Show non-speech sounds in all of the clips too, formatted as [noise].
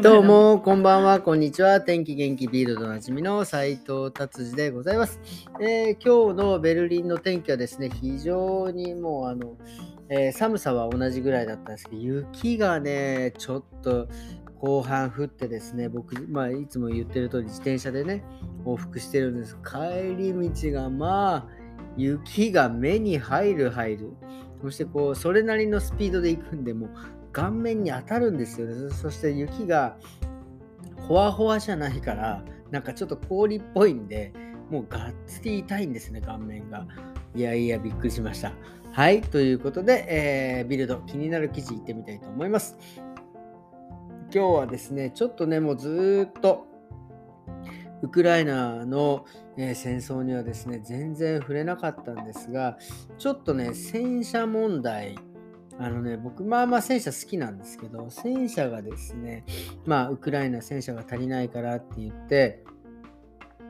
どうも、こんばんは、こんにちは。天気元気ビールドなじみの斉藤達治でございます、えー今日のベルリンの天気はですね、非常にもうあの、えー寒さは同じぐらいだったんですけど、雪がね、ちょっと後半降ってですね、僕、まあ、いつも言ってる通り自転車でね、往復してるんです。帰り道がまあ、雪が目に入る入る。そしてこう、それなりのスピードで行くんで、もう顔面に当たるんですよね。そして雪がほわほわじゃないから、なんかちょっと氷っぽいんで、もうがっつり痛いんですね、顔面が。いやいや、びっくりしました。はい、ということで、えービルド、気になる記事いってみたいと思います。今日はですね、ちょっとね、もうずっと、ウクライナの、え戦争にはですね、全然触れなかったんですが、ちょっとね、戦車問題、あのね、僕、まあまあ戦車好きなんですけど、戦車がですね、まあ、ウクライナ戦車が足りないからって言って、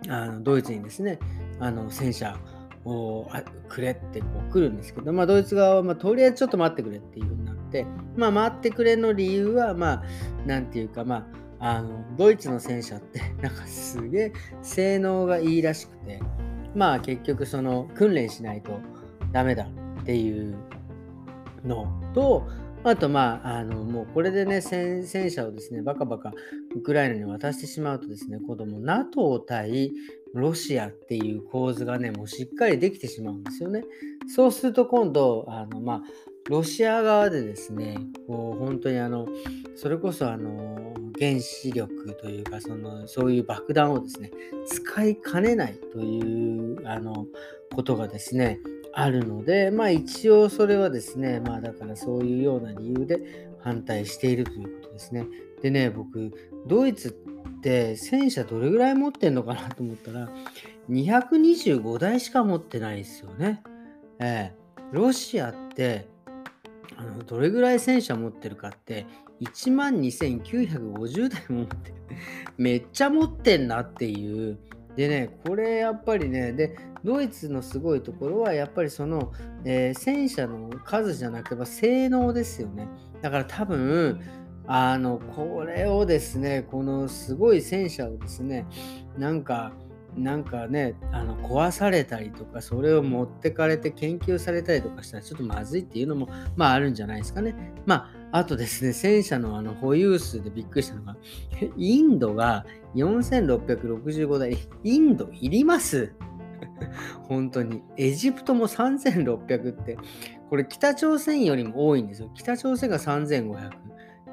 あのドイツにですね、あの戦車をくれってこう来るんですけど、まあ、ドイツ側は、まあ、とりあえずちょっと待ってくれっていうふうになって、まあ、待ってくれの理由は、まあ、なんていうか、まあ、あのドイツの戦車って、なんかすげえ性能がいいらしくて、まあ結局その訓練しないとダメだっていうのと、あとまあ、あのもうこれでね戦、車をですね、バカバカウクライナに渡してしまうとですね、今度も NATO 対ロシアっていう構図がね、もうしっかりできてしまうんですよね。そうすると今度、あのまあ、ロシア側でですね、こう本当にあの、それこそあの原子力というかその、そういう爆弾をですね、使いかねないというあのことがですね、あるので、まあ一応それはですね、まあだからそういうような理由で反対しているということですね。でね、僕、ドイツって戦車どれぐらい持ってんのかなと思ったら、225台しか持ってないですよね。ええロシアって、あのどれぐらい戦車持ってるかって、1万2950台も持ってる。めっちゃ持ってんなっていう。でね、これやっぱりね、で、ドイツのすごいところは、やっぱりその、えー戦車の数じゃなければ性能ですよね。だから多分、あの、これをですね、このすごい戦車をですね、なんか、なんかね、あの壊されたりとか、それを持ってかれて研究されたりとかしたらちょっとまずいっていうのも、まああるんじゃないですかね。まあ、あとですね、戦車のあの保有数でびっくりしたのが、インドが4665台、インドいります [laughs] 本当に。エジプトも3600って、これ北朝鮮よりも多いんですよ。北朝鮮が3500。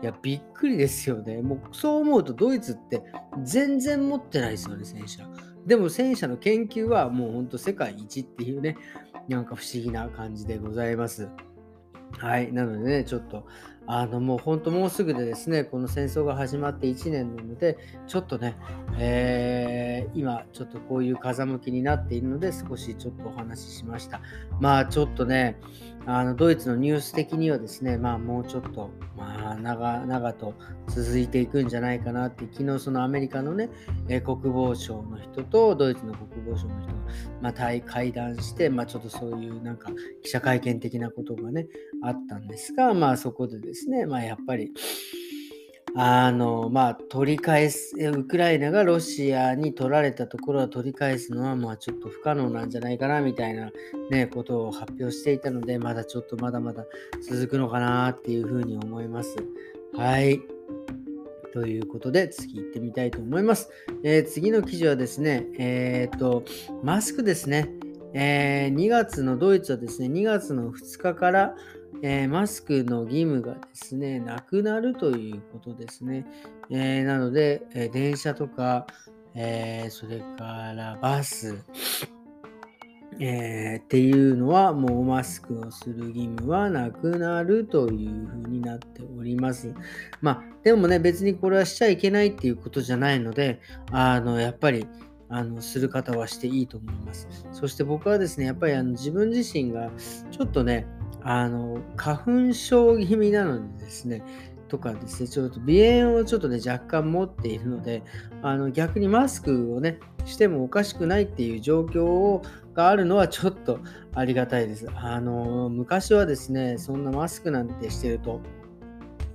いや、びっくりですよね。もうそう思うとドイツって全然持ってないですよね、戦車。でも戦車の研究はもう本当世界一っていうね、なんか不思議な感じでございます。はい。なのでね、ちょっと、あの、もう本当もうすぐでですね、この戦争が始まって1年なので、ちょっとね、えー今、ちょっとこういう風向きになっているので、少しちょっとお話ししました。まあ、ちょっとね、あのドイツのニュース的にはですね、まあ、もうちょっと、まあ、長々と続いていくんじゃないかなって、昨日そのアメリカのね、え国防省の人とドイツの国防省の人が、まあ、対会談して、まあ、ちょっとそういうなんか記者会見的なことがね、あったんですが、まあ、そこでですね、ですねまあ、やっぱり、あの、まあ、取り返す、ウクライナがロシアに取られたところは取り返すのは、まあ、ちょっと不可能なんじゃないかな、みたいなね、ことを発表していたので、まだちょっとまだまだ続くのかなっていうふうに思います。はい。ということで、次行ってみたいと思います。えー次の記事はですね、えっ、と、マスクですね。えー2月のドイツはですね、2月の2日から、えーマスクの義務がですね、なくなるということですね。えーなので、えー電車とか、えそれからバス、えっていうのはもうマスクをする義務はなくなるというふうになっております。まあでもね別にこれはしちゃいけないっていうことじゃないのであのやっぱりあのする方はしていいと思います。そして僕はですねやっぱりあの自分自身がちょっとねあの花粉症気味なのでですねとかですね、ちょっと鼻炎をちょっとね、若干持っているので、あの逆にマスクをね、してもおかしくないっていう状況をがあるのはちょっとありがたいです。あの昔はですね、そんなマスクなんてしてると、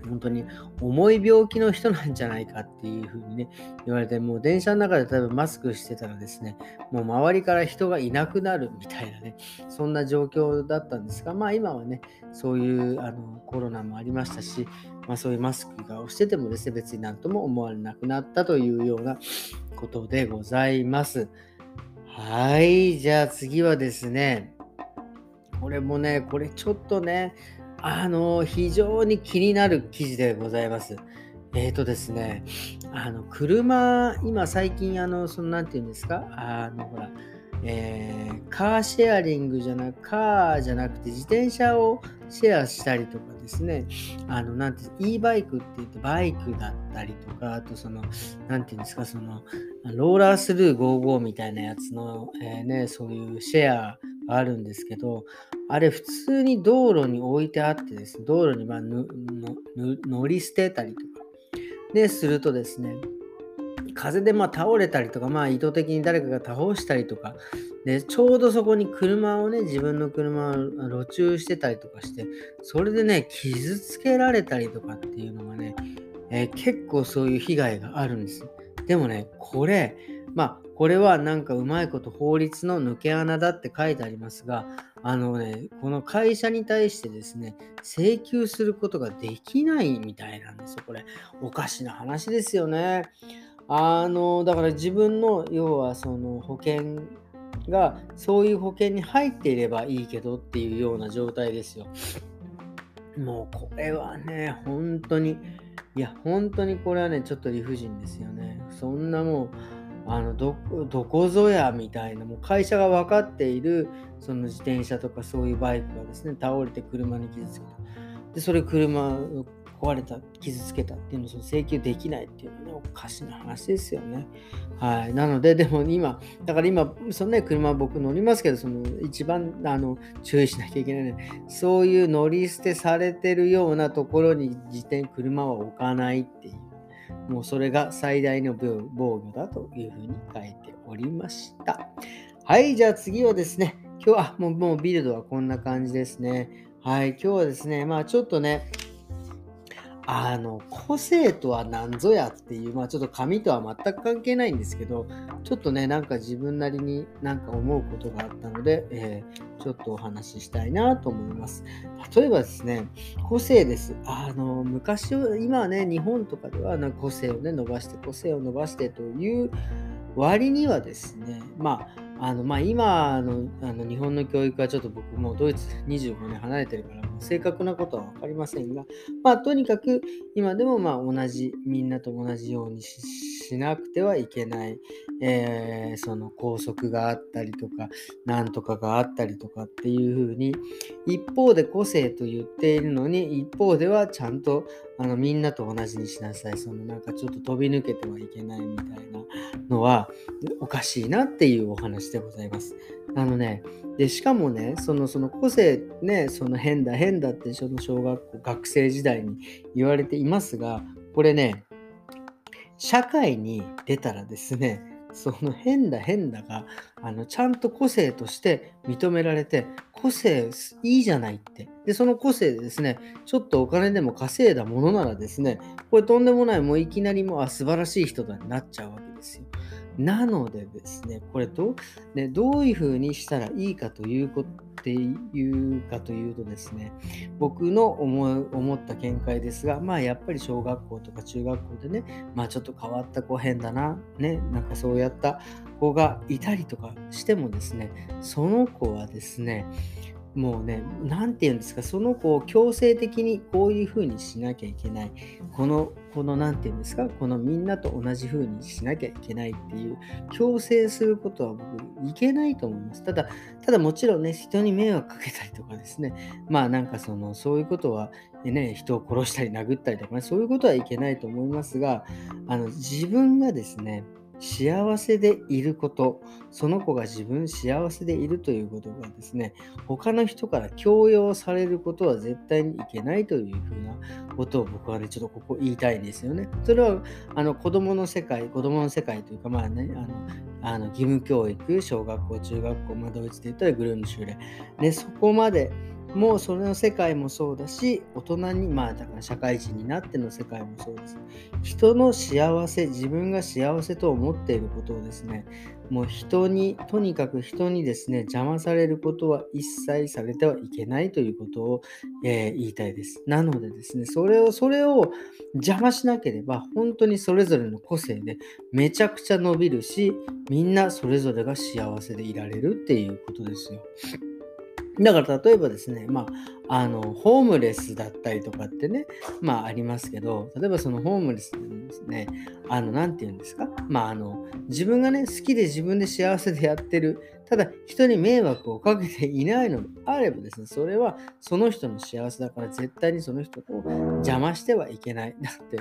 本当に重い病気の人なんじゃないかっていうふうにね、言われて、もう電車の中で例えばマスクしてたらですね、もう周りから人がいなくなるみたいなね、そんな状況だったんですが、まあ今はね、そういうあのコロナもありましたし、まあそういうマスクがしててもですね、別になんとも思われなくなったというようなことでございます。はい、じゃあ次はですね、これもね、これちょっとね、あの、非常に気になる記事でございます。えっ、ー、とですね、あの、車、今最近、あの、その、なんて言うんですか、あの、ほら、えー、カーシェアリングじゃなく、カーじゃなくて自転車をシェアしたりとかですね、あの、なんて、e バイクって言ってバイクだったりとか、あとその、なんていうんですか、その、ローラースルー55みたいなやつの、えー、ね、そういうシェアがあるんですけど、あれ普通に道路に置いてあってですね、道路にまあ乗り捨てたりとか、で、するとですね、風でま倒れたりとか、まあ意図的に誰かが倒したりとか、で、ちょうどそこに車をね、自分の車を路駐してたりとかして、それでね、傷つけられたりとかっていうのがね、えー、結構そういう被害があるんです。でもね、これ、まあ、これはなんかうまいこと法律の抜け穴だって書いてありますが、あのね、この会社に対してですね、請求することができないみたいなんですよ。これ、おかしな話ですよね。あの、だから自分の、要はその保険が、そういう保険に入っていればいいけどっていうような状態ですよ。もうこれはね、本当に、いや、本当にこれはね、ちょっと理不尽ですよね。そんなもう、あのどこぞやみたいな、もう会社が分かっているその自転車とかそういうバイクがですね、倒れて車に傷つけた。で、それ車壊れた、傷つけたっていうのをその請求できないっていうのはね、おかしな話ですよね。はい。なので、でも今、だから今、そのね、車僕乗りますけど、その一番あの注意しなきゃいけないね、そういう乗り捨てされてるようなところに自転、車は置かないっていう。もうそれが最大の防御だというふうに書いておりました。はい、じゃあ次はですね、今日はもうもうビルドはこんな感じですね。はい、今日はですね、まあちょっとね、あの、個性とは何ぞやっていう、まあちょっと紙とは全く関係ないんですけど、ちょっとね、なんか自分なりになんか思うことがあったので、えー、ちょっとお話ししたいなと思います。例えばですね、個性です。あの、昔今はね、日本とかではなんか個性をね、伸ばして、個性を伸ばしてという割にはですね、まあ、あのまあ、今のあの日本の教育はちょっと僕もうドイツ25年離れてるから正確なことは分かりませんが、まあ、とにかく今でもまあ同じみんなと同じようにしなくてはいけない、えー、その校則があったりとかなんとかがあったりとかっていうふうに一方で個性と言っているのに一方ではちゃんとあのみんなと同じにしなさいそのなんかちょっと飛び抜けてはいけないみたいなのはおかしいなっていうお話でございます。あのね、でしかもね、そのその個性ね、その変だ変だってその小学校学生時代に言われていますが、これね、社会に出たらですね、その変だ変だがあのちゃんと個性として認められて個性いいじゃないって。でその個性でですねちょっとお金でも稼いだものならですねこれとんでもないもういきなりもうあ素晴らしい人だになっちゃうわけですよ。なのでですね、これど,、ね、どういうふうにしたらいいかということっていうかというとですね、僕の思思った見解ですが、まあやっぱり小学校とか中学校でね、まあちょっと変わった子変だな、ね、なんかそうやった子がいたりとかしてもですね、その子はですね、もうね、なんて言うんですか、その子を強制的にこういう風にしなきゃいけない。この、この、なんて言うんですか、このみんなと同じ風にしなきゃいけないっていう、強制することは僕、いけないと思います。ただ、ただもちろんね、人に迷惑かけたりとかですね、まあなんかその、そういうことは、ね、人を殺したり殴ったりとかね、そういうことはいけないと思いますが、あの、自分がですね、幸せでいること、その子が自分幸せでいるということがですね、他の人から強要されることは絶対にいけないというふうなことを僕はね、ちょっとここ言いたいですよね。それはあの子供の世界、子供の世界というか、まあね、あのあの義務教育、小学校、中学校、まあ、ドイツで言ったらグルームシューレ、ね、そこまでもうそれの世界もそうだし大人にまあだから社会人になっての世界もそうです。人の幸せ自分が幸せと思っていることをですねもう人にとにかく人にですね邪魔されることは一切されてはいけないということを、えー、言いたいです。なのでですねそれをそれを邪魔しなければ本当にそれぞれの個性でめちゃくちゃ伸びるしみんなそれぞれが幸せでいられるっていうことですよ。だから例えばですね、まあ、あの、ホームレスだったりとかってね、まあありますけど、例えばそのホームレスでですね、あの、なんて言うんですか、まああの、自分がね、好きで自分で幸せでやってる、ただ人に迷惑をかけていないのであればですね、それはその人の幸せだから絶対にその人を邪魔してはいけない。だって、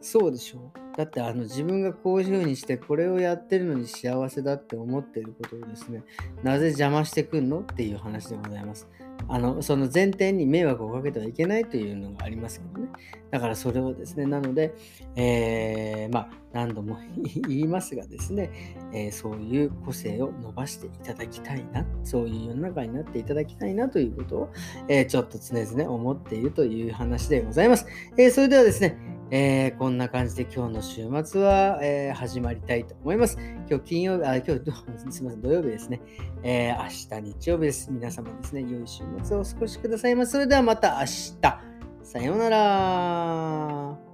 そうでしょ？う。だってあの自分がこういうふうにしてこれをやってるのに幸せだって思ってることをですね、なぜ邪魔してくんのっていう話でございます。あのその前提に迷惑をかけてはいけないというのがありますけどね。だからそれをですね、なので、えー、まあ、何度も言いますがですね、えー、そういう個性を伸ばしていただきたいな、そういう世の中になっていただきたいなということを、えー、ちょっと常々思っているという話でございます。えそれではですね、えー、こんな感じで今日の週末は、えー、始まりたいと思います。今日金曜日、あ、今日、[laughs] すみません、土曜日ですね。えー、明日日曜日です。皆様ですね、良い週末をお過ごしくださいませ。それではまた明日。さようなら。